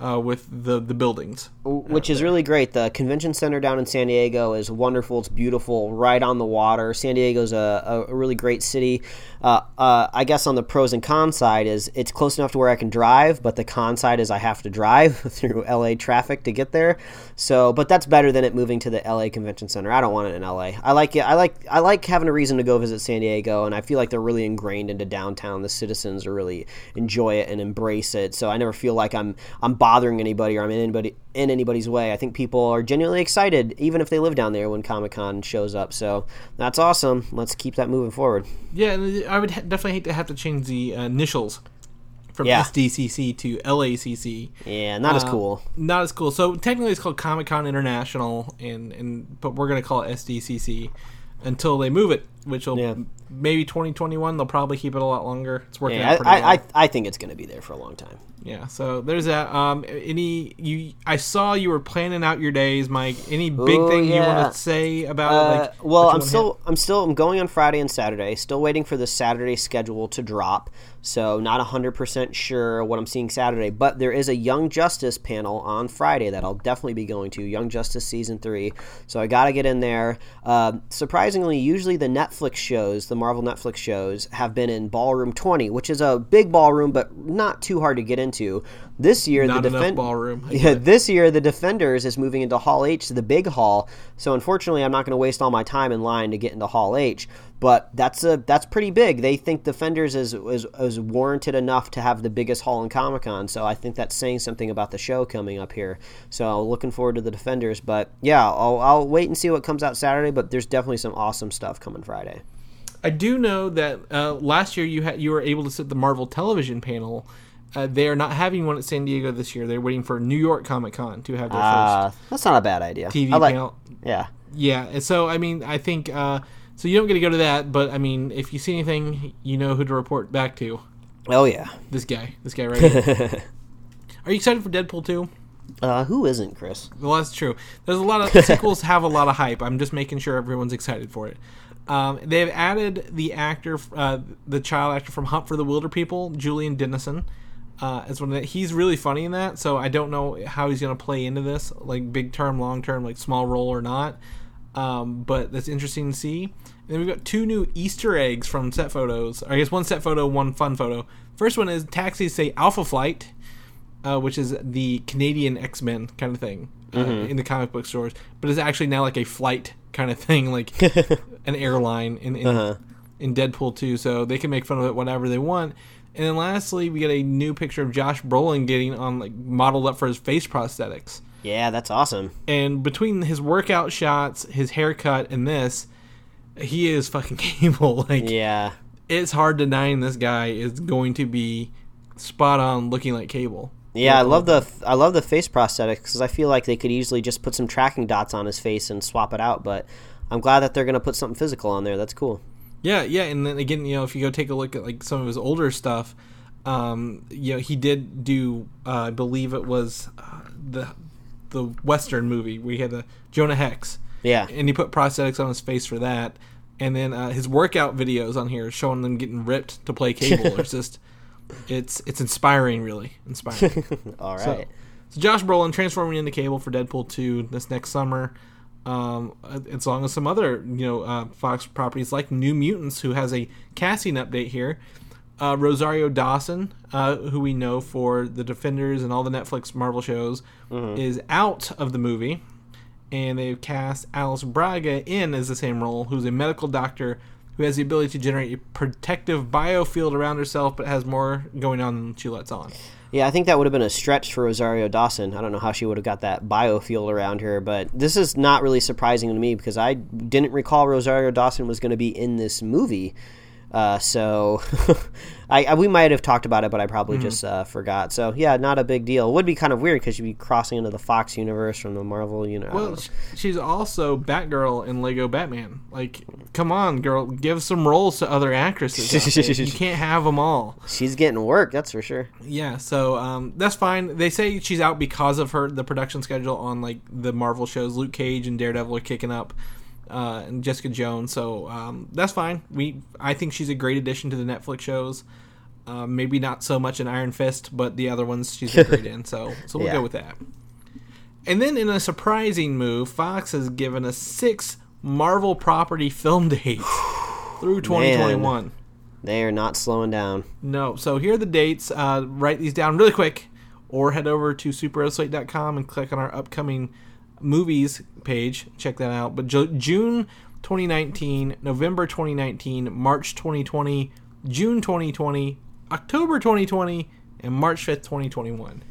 uh, with the the buildings. which is really great. The convention center down in san diego is wonderful. It's beautiful right on the water. San diego's a, a really great city. Uh, uh, i guess on the pros and cons side is it's close enough to where i can drive but the con side is i have to drive through la traffic to get there. So but that's better than it moving to the la convention center. I don't want it in la i like it. I like i like having a reason to go visit san diego and i feel like they're really ingrained into downtown. The citizens really enjoy it and embrace it. So i never feel like i'm i'm bothering anybody or i'm in anybody in anybody's way i think people are genuinely excited even if they live down there when comic-con shows up so that's awesome let's keep that moving forward Yeah, and I would definitely hate to have to change the uh, initials from Yeah. SDCC to LACC. yeah not as Uh, cool Not as cool. So technically, it's called Comic Con International, and and but we're gonna call it SDCC until they move it, which will Yeah. maybe 2021. They'll probably keep it a lot longer. It's working Yeah, out pretty I, well. I, I, think it's going to be there for a long time. yeah. So there's that. Um, any you? I saw you were planning out your days, Mike. Any big Ooh, thing you want to say about it? Uh, Like, well, I'm still I'm still I'm going on Friday and Saturday. Still waiting for the Saturday schedule to drop. So not 100% sure what I'm seeing Saturday, but there is a Young Justice panel on Friday that I'll definitely be going to. Young Justice season 3. So I got to get in there. Uh, surprisingly, usually the Netflix shows, the Marvel Netflix shows have been in Ballroom 20, which is a big ballroom but not too hard to get into. This year Not the defend- ballroom. Yeah, this year the Defenders is moving into Hall H, the big hall. So unfortunately, I'm not going to waste all my time in line to get into Hall H. But that's a that's pretty big. They think Defenders is is, is warranted enough to have the biggest hall in Comic Con. So I think that's saying something about the show coming up here. So looking forward to the Defenders. But yeah, I'll, I'll wait and see what comes out Saturday. But there's definitely some awesome stuff coming Friday. I do know that uh, last year you had you were able to sit the Marvel television panel. Uh, they are not having one at San Diego this year. They're waiting for New York Comic Con to have their Uh, that's not a bad idea. TV like- panel. Yeah. Yeah, so I mean, I think uh, so. You don't get to go to that, but I mean, if you see anything, you know who to report back to. Oh yeah. This guy, this guy right here. Are you excited for Deadpool two? Uh, who isn't Chris? Well, that's true. There's a lot of sequels have a lot of hype. I'm just making sure everyone's excited for it. Um, they've added the actor, uh, the child actor from Hunt for the Wilder People, Julian Dennison. Uh, as one of the, he's really funny in that, so I don't know how he's going to play into this, like big term, long term, like small role or not. Um, but that's interesting to see. And then we've got two new Easter eggs from set photos. Or I guess one set photo, one fun photo. First one is taxis say Alpha Flight, uh, which is the Canadian X Men kind of thing uh, in the comic book stores, but it's actually now like a flight kind of thing, like an airline in in, in Deadpool 2. So they can make fun of it whatever they want. And then lastly, we get a new picture of Josh Brolin getting on like modeled up for his face prosthetics. Yeah, that's awesome. And between his workout shots, his haircut, and this, he is fucking cable. Like Yeah. it's hard denying this guy is going to be spot on looking like cable. Yeah, I love the I love the face prosthetics because I feel like they could easily just put some tracking dots on his face and swap it out. But I'm glad that they're gonna put something physical on there. That's cool. Yeah, yeah, and then again, you know, if you go take a look at like some of his older stuff, um, you know, he did do, uh, I believe it was uh, the the Western movie where he had the Jonah Hex, Yeah, and he put prosthetics on his face for that, and then uh, his workout videos on here showing them getting ripped to play cable. it's just, it's it's inspiring, really inspiring. All right. So, so Josh Brolin transforming into Cable for Deadpool two this next summer, um, as long as some other you know uh, Fox properties like New Mutants, who has a casting update here. Uh, Rosario Dawson, uh, who we know for the Defenders and all the Netflix Marvel shows, is out of the movie, and they've cast Alice Braga in as the same role, who's a medical doctor who has the ability to generate a protective biofield around herself, but has more going on than she lets on. Yeah, I think that would have been a stretch for Rosario Dawson. I don't know how she would have got that biofield around her, but this is not really surprising to me because I didn't recall Rosario Dawson was going to be in this movie. Uh, so I, I we might have talked about it, but I probably Mm-hmm. just uh, forgot. So yeah, not a big deal. It would be kind of weird because you'd be crossing into the Fox universe from the Marvel universe. Well, sh- she's also Batgirl in Lego Batman. Like, come on, girl, give some roles to other actresses. you can't have them all. She's getting work, that's for sure. Yeah, so um, that's fine. They say she's out because of her the production schedule on like the Marvel shows. Luke Cage and Daredevil are kicking up, uh, and Jessica Jones. So um, that's fine. We I think she's a great addition to the Netflix shows. Uh, maybe not so much in Iron Fist, but the other ones she's great in. So so we'll Yeah. go with that. And then in a surprising move, Fox has given us six Marvel property film dates through 2021. They are not slowing down. No. So here are the dates. Uh, write these down really quick, or head over to superslate.com and click on our upcoming movies page. Check that out. But Ju- June 2019, November 2019, March 2020, June 2020, October 2020, and March 5th, 2021.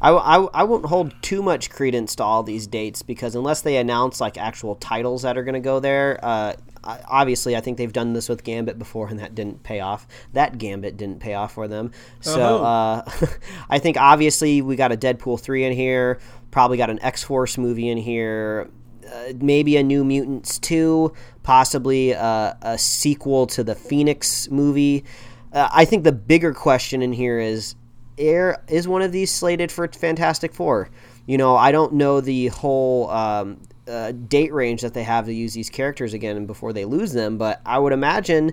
I, I, I won't hold too much credence to all these dates because unless they announce like actual titles that are going to go there, uh, obviously I think they've done this with Gambit before and that didn't pay off. That Gambit didn't pay off for them. So Oh. uh, I think obviously we got a Deadpool three in here, probably got an X Force movie in here. uh, maybe a New Mutants 2, possibly uh, a sequel to the Phoenix movie. Uh, I think the bigger question in here is Air is one of these slated for Fantastic Four? You know, I don't know the whole um, uh, date range that they have to use these characters again before they lose them, but I would imagine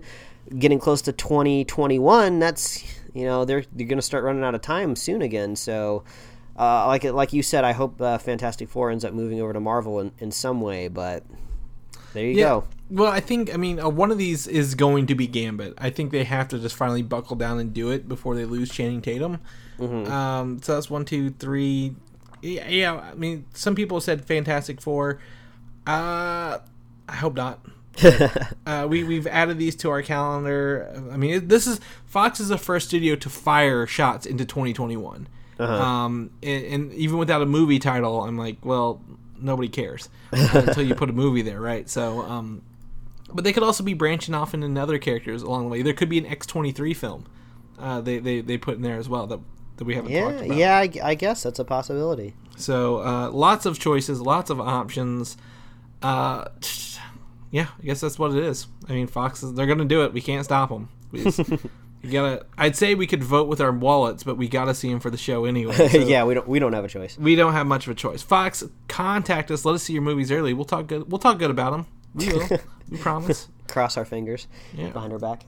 getting close to 2021, that's, you know, they're, they're going to start running out of time soon again. So, uh, like like you said, I hope uh, Fantastic Four ends up moving over to Marvel in, in some way, but there you go. Well, I think I mean uh, one of these is going to be Gambit. I think they have to just finally buckle down and do it before they lose Channing Tatum. Mm-hmm. Um, so that's one, two, three. Yeah, yeah, I mean, some people said Fantastic Four. Uh, I hope not. uh, we we've added these to our calendar. I mean, it, this is Fox is the first studio to fire shots into 2021. Uh-huh. Um, and, and even without a movie title, I'm like, well, nobody cares until you put a movie there, right? So, um, but they could also be branching off into other characters along the way. There could be an X23 film. Uh, they, they they put in there as well that that we haven't talked Yeah, about. yeah, I, I guess that's a possibility. So uh, lots of choices, lots of options. Uh, yeah, I guess that's what it is. I mean, Fox is, they're going to do it. We can't stop them. We just, gotta. I'd say we could vote with our wallets, but we gotta see them for the show anyway. So yeah, we don't we don't have a choice. we don't have much of a choice. Fox, contact us. Let us see your movies early. We'll talk good. We'll talk good about them. We will. we promise. Cross our fingers Yeah. behind our back.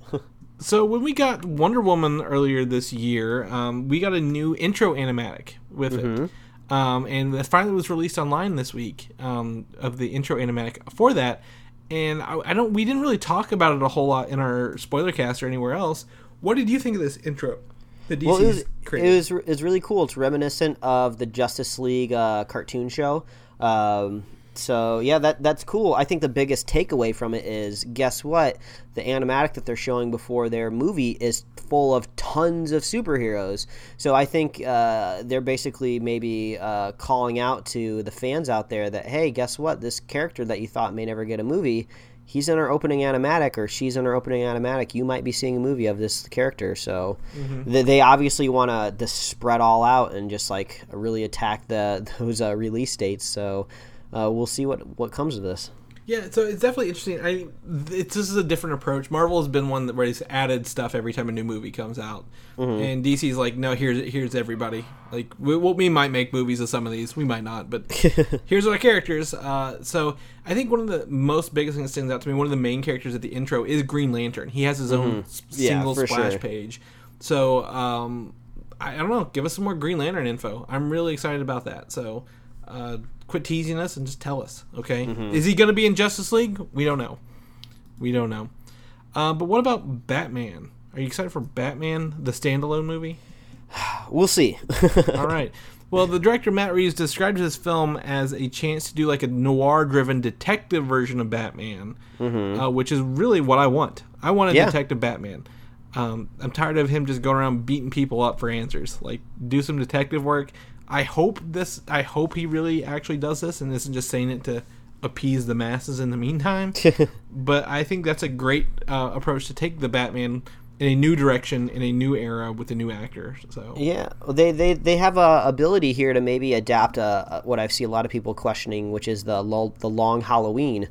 So when we got Wonder Woman earlier this year, um, we got a new intro animatic with it, um, and that finally was released online this week um, of the intro animatic for that. And I, I don't, we didn't really talk about it a whole lot in our spoiler cast or anywhere else. What did you think of this intro? The DC's well, it was, created? it was it was really cool. It's reminiscent of the Justice League uh, cartoon show. Um, so yeah, that that's cool. I think the biggest takeaway from it is, guess what? The animatic that they're showing before their movie is full of tons of superheroes. So I think uh, they're basically maybe uh, calling out to the fans out there that, hey, guess what? This character that you thought may never get a movie. He's in our opening animatic, or she's in our opening animatic. You might be seeing a movie of this character. So they, they obviously want to just spread all out and just like really attack the those uh, release dates. So uh, we'll see what what comes of this. Yeah, so it's definitely interesting. I it's this is a different approach. Marvel has been one that where it's added stuff every time a new movie comes out, and DC's like, no, here's here's everybody. Like, we, we might make movies of some of these, we might not, but here's our characters. Uh, so I think one of the most biggest things that stands out to me, one of the main characters at the intro is Green Lantern. He has his own s- Yeah, single splash sure. page. So um, I, I don't know. Give us some more Green Lantern info. I'm really excited about that. So uh, quit teasing us and just tell us. Okay, Mm-hmm. is he going to be in Justice League? We don't know. We don't know. Uh, but what about Batman? Are you excited for Batman, the standalone movie? We'll see. All right. Well, the director Matt Reeves described this film as a chance to do like a noir-driven detective version of Batman, uh, which is really what I want. I want a Mm-hmm. Yeah. detective Batman. Um, I'm tired of him just going around beating people up for answers. Like, do some detective work. I hope this. I hope he really actually does this and isn't just saying it to appease the masses in the meantime. but I think that's a great uh, approach to take the Batman in a new direction in a new era with a new actor. So Yeah, they they they have a ability here to maybe adapt uh, what I see a lot of people questioning, which is the lo- the long Halloween,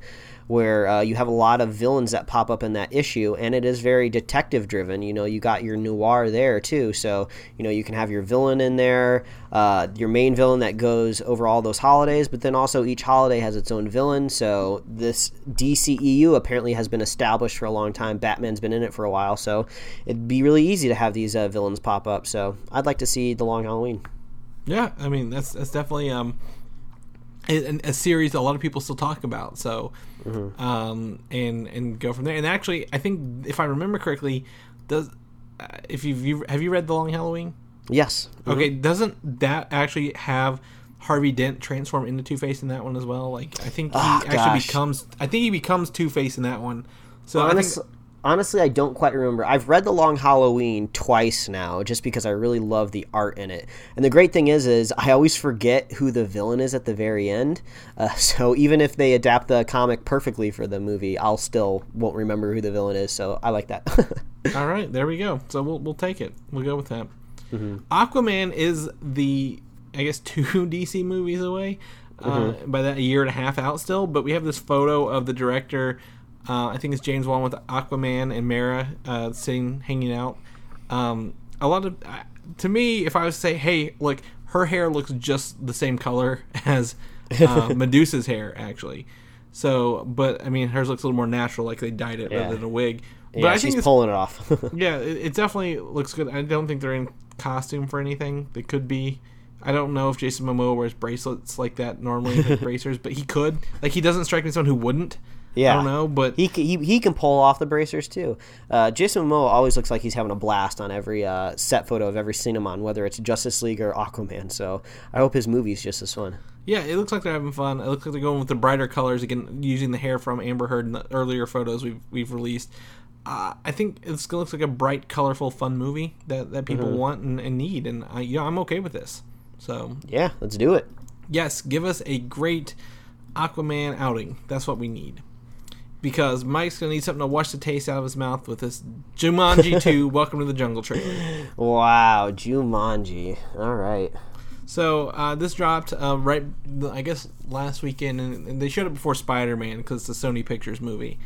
where uh, you have a lot of villains that pop up in that issue, and it is very detective driven. You know, you got your noir there too, so you know you can have your villain in there, uh, your main villain that goes over all those holidays, but then also each holiday has its own villain. So this DCEU apparently has been established for a long time. Batman's been in it for a while, so it'd be really easy to have these uh, villains pop up. So I'd like to see the Long Halloween. Yeah, I mean that's that's definitely um a, a series a lot of people still talk about. So um and and go from there. And actually, I think if I remember correctly, does uh, if you've you, have you read the Long Halloween? Yes. Okay, doesn't that actually have Harvey Dent transform into Two Face in that one as well? Like I think he Ah, actually gosh. becomes I think he becomes Two Face in that one. So I think honestly, I don't quite remember. I've read The Long Halloween twice now, just because I really love the art in it. And the great thing is, is I always forget who the villain is at the very end. Uh, so even if they adapt the comic perfectly for the movie, I'll still won't remember who the villain is. So I like that. All right, there we go. So we'll we'll take it. We'll go with that. Mm-hmm. Aquaman is the I guess two DC movies away. Uh, Mm-hmm. by that, a year and a half out still. But we have this photo of the director. Uh, I think it's James Wan with Aquaman and Mera uh, sitting, hanging out. Um, a lot of, uh, to me, if I was to say, hey, look, her hair looks just the same color as uh, Medusa's hair, actually. So, but I mean, hers looks a little more natural, like they dyed it Yeah. rather than a wig. But yeah, I she's think it's, pulling it off. yeah, it, it definitely looks good. I don't think they're in costume for anything. They could be. I don't know if Jason Momoa wears bracelets like that normally, like bracers, but he could. Like he doesn't strike me as someone who wouldn't. Yeah, I don't know, but he, he he can pull off the bracers too. Uh, Jason Momoa always looks like he's having a blast on every uh, set photo of every him on, whether it's Justice League or Aquaman. So I hope his movie's just as fun. yeah, it looks like they're having fun. It looks like they're going with the brighter colors again, using the hair from Amber Heard in the earlier photos we've we've released. Uh, I think it looks like a bright, colorful, fun movie that, that people want and, and need, and I, you know, I'm okay with this. So Yeah, let's do it. yes, give us a great Aquaman outing. That's what we need. Because Mike's gonna need something to wash the taste out of his mouth with this Jumanji 2 Welcome to the Jungle trailer. Wow, Jumanji. All right. So uh, this dropped uh, right, I guess, last weekend, and, they showed it before Spider Man because it's a Sony Pictures movie.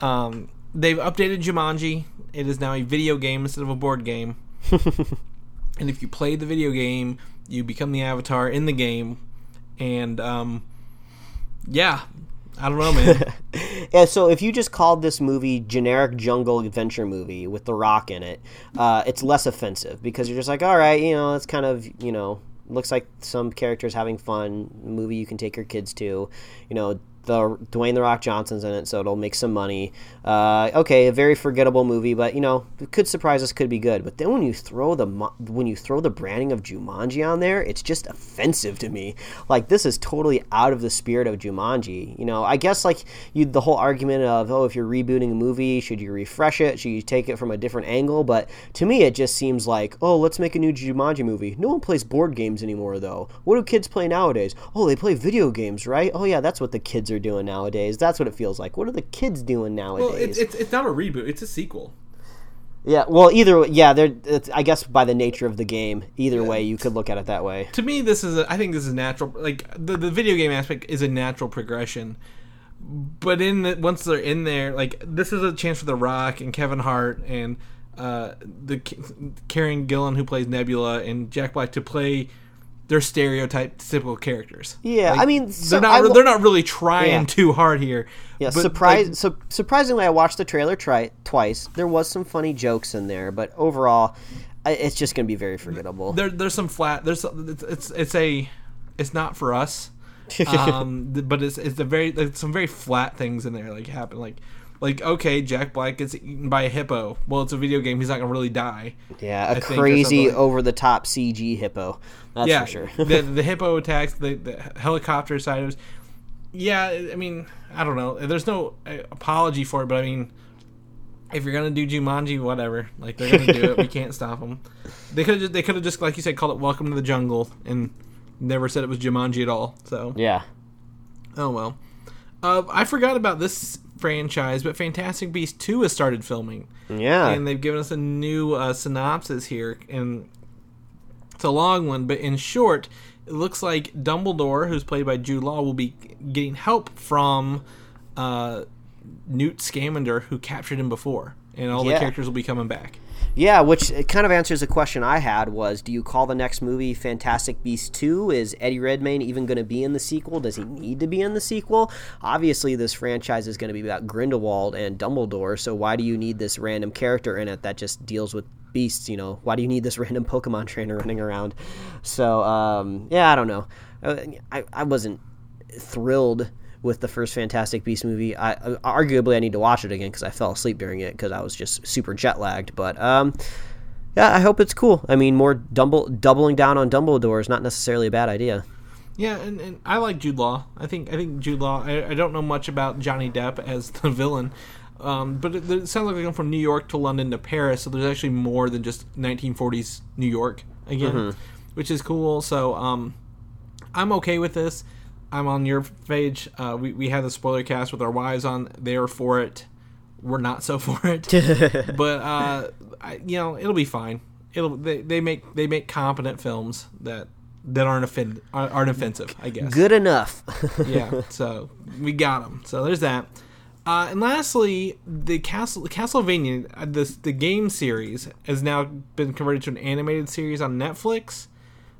Um, they've updated Jumanji. It is now a video game instead of a board game. and if you play the video game, you become the avatar in the game. And um, yeah, I don't know, man. Yeah, so if you just called this movie generic jungle adventure movie with The Rock in it, uh, it's less offensive because you're just like, all right, you know, it's kind of, you know, looks like some characters having fun movie you can take your kids to, you know. The Dwayne the Rock Johnson's in it, so it'll make some money. Uh, okay, a very forgettable movie, but you know, it could surprise us, could be good. But then when you throw the when you throw the branding of Jumanji on there, it's just offensive to me. Like this is totally out of the spirit of Jumanji. You know, I guess like you the whole argument of oh, if you're rebooting a movie, should you refresh it? Should you take it from a different angle? But to me, it just seems like oh, let's make a new Jumanji movie. No one plays board games anymore, though. What do kids play nowadays? Oh, they play video games, right? Oh yeah, that's what the kids are doing nowadays. That's what it feels like. What are the kids doing nowadays? well, it's, it's, it's not a reboot, it's a sequel. Yeah, well, either yeah, there. It's, I guess by the nature of the game, either way, you could look at it that way. to me this is a, i think this is natural like the, the video game aspect is a natural progression but in the, once they're in there like this is a chance for the rock and kevin hart and uh the karen gillan who plays nebula and jack black to play their stereotype typical characters Yeah, Like, I mean, so they're not I they're not really trying Yeah. too hard here Yeah, but, surprise. like, so surprisingly, I watched the trailer try twice. There was some funny jokes in there, but overall, it's just going to be very forgettable. there, there's some flat there's it's, it's it's a it's not for us um but it's it's a very some very flat things in there like happen like like okay jack black gets eaten by a hippo well it's a video game he's not gonna really die yeah, a think, crazy over the top CG hippo. That's yeah for sure. the, the hippo attacks the, the helicopter side of yeah i mean i don't know there's no uh, apology for it but i mean if you're gonna do Jumanji, whatever, like they're gonna do it. We can't stop them. They could have just, they could have just, like you said, called it "Welcome to the Jungle" and never said it was Jumanji at all. So, yeah. oh well. Uh, I forgot about this franchise, but Fantastic Beasts two has started filming, Yeah. and they've given us a new uh, synopsis here, and it's a long one, but in short, it looks like Dumbledore, who's played by Jude Law, will be getting help from uh, Newt Scamander, who captured him before, and all Yeah. the characters will be coming back. Yeah, which kind of answers a question I had was do you call the next movie Fantastic Beasts 2? Is Eddie Redmayne even going to be in the sequel? Does he need to be in the sequel? Obviously, this franchise is going to be about Grindelwald and Dumbledore, so why do you need this random character in it that just deals with beasts, you know? Why do you need this random Pokemon trainer running around? So, um, yeah, I don't know. Uh, I, I wasn't thrilled with the first Fantastic Beast movie. I uh, arguably I need to watch it again because I fell asleep during it because I was just super jet lagged. But um, yeah, I hope it's cool. I mean, more dumble, doubling down on Dumbledore is not necessarily a bad idea. Yeah, and, and I like Jude Law. I think I think Jude Law. I, I don't know much about Johnny Depp as the villain, um, but it, it sounds like they're going from New York to London to Paris. So there's actually more than just 1940s New York again, which is cool. So um, I'm okay with this. I'm on your page. Uh, we we had the spoiler cast with our wives on. They are for it. We're not so for it. but uh, I, you know, it'll be fine. It'll they, they make they make competent films that that aren't offend aren't offensive. I guess. Good enough. yeah. So we got them. So there's that. Uh, and lastly, the Castle Castlevania, uh, this the game series has now been converted to an animated series on Netflix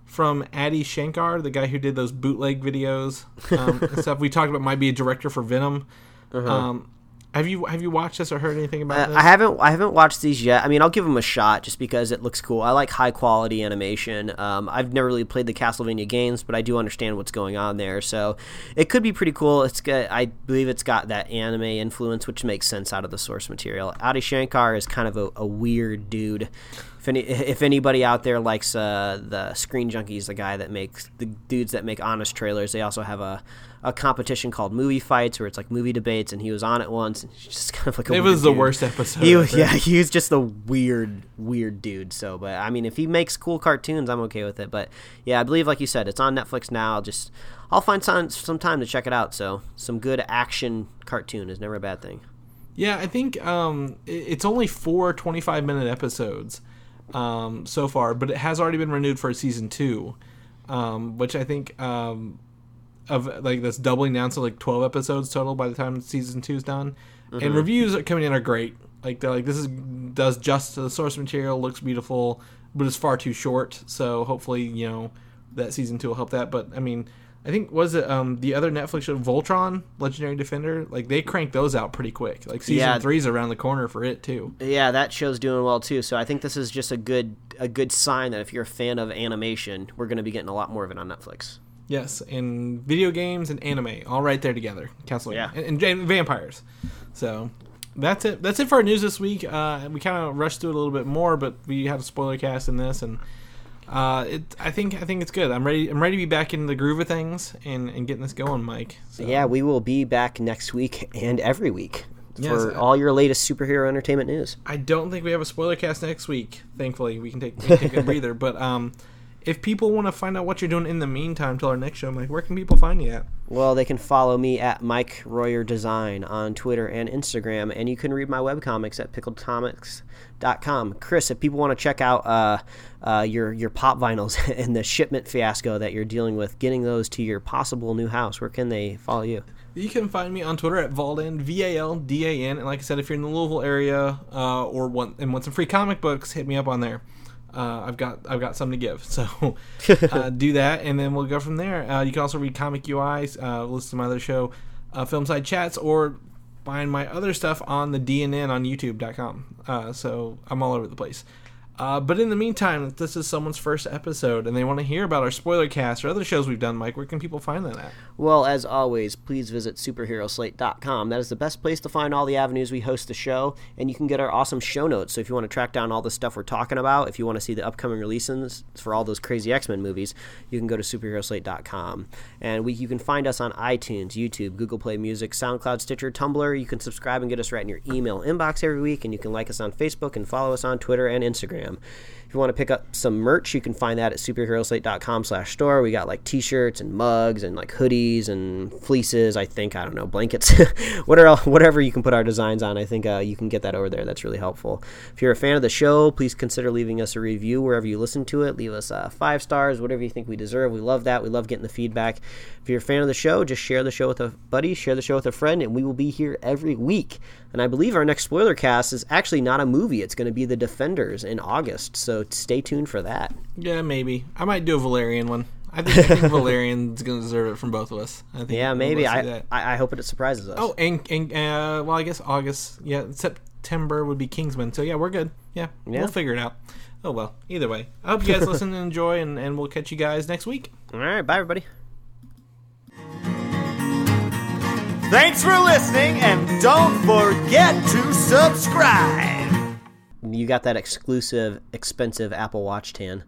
from Adi Shankar, the guy who did those bootleg videos um, and stuff. We talked about might be a director for Venom. Um, have you have you watched this or heard anything about Uh, this? I haven't I haven't watched these yet. I mean, I'll give them a shot just because it looks cool. I like high quality animation. Um, I've never really played the Castlevania games, but I do understand what's going on there. So it could be pretty cool. It's got, I believe it's got that anime influence, which makes sense out of the source material. Adi Shankar is kind of a, a weird dude. If any if anybody out there likes uh, the Screen Junkies, the guy that makes the dudes that make honest trailers, they also have a a competition called Movie Fights where it's like movie debates, and he was on it once. And just kind of like a it was the dude. worst episode. He was, yeah, he was just a weird, weird dude. So, but I mean, if he makes cool cartoons, I'm okay with it. But yeah, I believe, like you said, it's on Netflix now. I'll just, I'll find some some time to check it out. So, some good action cartoon is never a bad thing. Yeah, I think um, it's only four 25 minute episodes um, so far, but it has already been renewed for a season two, um, which I think um, of like that's doubling down to like 12 episodes total by the time season two is done. And reviews are coming in are great. Like they're like this is does just to the source material, looks beautiful, but it's far too short. So hopefully you know that season two will help that. But I mean. I think was it um, the other Netflix show Voltron, Legendary Defender. Like they cranked those out pretty quick. Like season Yeah. three's around the corner for it too. Yeah, that show's doing well too. So, I think this is just a good a good sign that if you're a fan of animation, we're going to be getting a lot more of it on Netflix. Yes, and video games and anime all right there together. Castle, Yeah. and, and, and vampires. So that's it. That's it for our news this week. Uh, we kind of rushed through it a little bit more, but we had a spoiler cast in this, and uh, it. I think I think it's good. I'm ready. I'm ready to be back in the groove of things and, and getting this going, Mike. So, Yeah, we will be back next week and every week Yes, for uh, all your latest superhero entertainment news. I don't think we have a spoiler cast next week. Thankfully, we can take, we can take a breather. But um, if people want to find out what you're doing in the meantime till our next show, Mike, where can people find you at? Well, they can follow me at Mike Royer Design on Twitter and Instagram, and you can read my webcomics at pickledcomics.com. Chris, if people want to check out uh, uh, your your pop vinyls and the shipment fiasco that you're dealing with, getting those to your possible new house, where can they follow you? You can find me on Twitter at Valdan, V A L D A N. And like I said, if you're in the Louisville area uh, or want and want some free comic books, hit me up on there. Uh, I've got I've got something to give, so uh, do that, and then we'll go from there. Uh, you can also read Comic UIs, uh, listen to my other show, uh, Film Side Chats, or find my other stuff on the DNN on YouTube.com. Uh, so I'm all over the place. Uh, but in the meantime, if this is someone's first episode and they want to hear about our spoiler cast or other shows we've done, Mike, where can people find that at? Well, as always, please visit superheroslate.com. That is the best place to find all the avenues we host the show, and you can get our awesome show notes. So if you want to track down all the stuff we're talking about, if you want to see the upcoming releases for all those crazy X-Men movies, you can go to superheroslate.com. And we you can find us on iTunes, YouTube, Google Play Music, SoundCloud, Stitcher, Tumblr. You can subscribe and get us right in your email inbox every week, and you can like us on Facebook and follow us on Twitter and Instagram program. If you want to pick up some merch, you can find that at superheroslate.com slash store. We got like t-shirts and mugs and like hoodies and fleeces, I think, I don't know, blankets, whatever, whatever you can put our designs on. I think uh, you can get that over there. That's really helpful. If you're a fan of the show, please consider leaving us a review wherever you listen to it. Leave us uh, five stars, whatever you think we deserve. We love that. We love getting the feedback. If you're a fan of the show, just share the show with a buddy, share the show with a friend, and we will be here every week. And I believe our next spoiler cast is actually not a movie. It's going to be The Defenders in August. So stay tuned for that. Yeah, maybe. I might do a Valerian one. I think, I think Valerian's going to deserve it from both of us. I think Yeah, maybe. I. I I hope it surprises us. Oh, and, and uh, well, I guess August. Yeah, September would be Kingsman. So yeah, we're good. Yeah, Yeah. we'll figure it out. Oh well. Either way, I hope you guys listen and enjoy, and, and we'll catch you guys next week. All right, bye everybody. Thanks for listening, and don't forget to subscribe. You got that exclusive, expensive Apple Watch tan.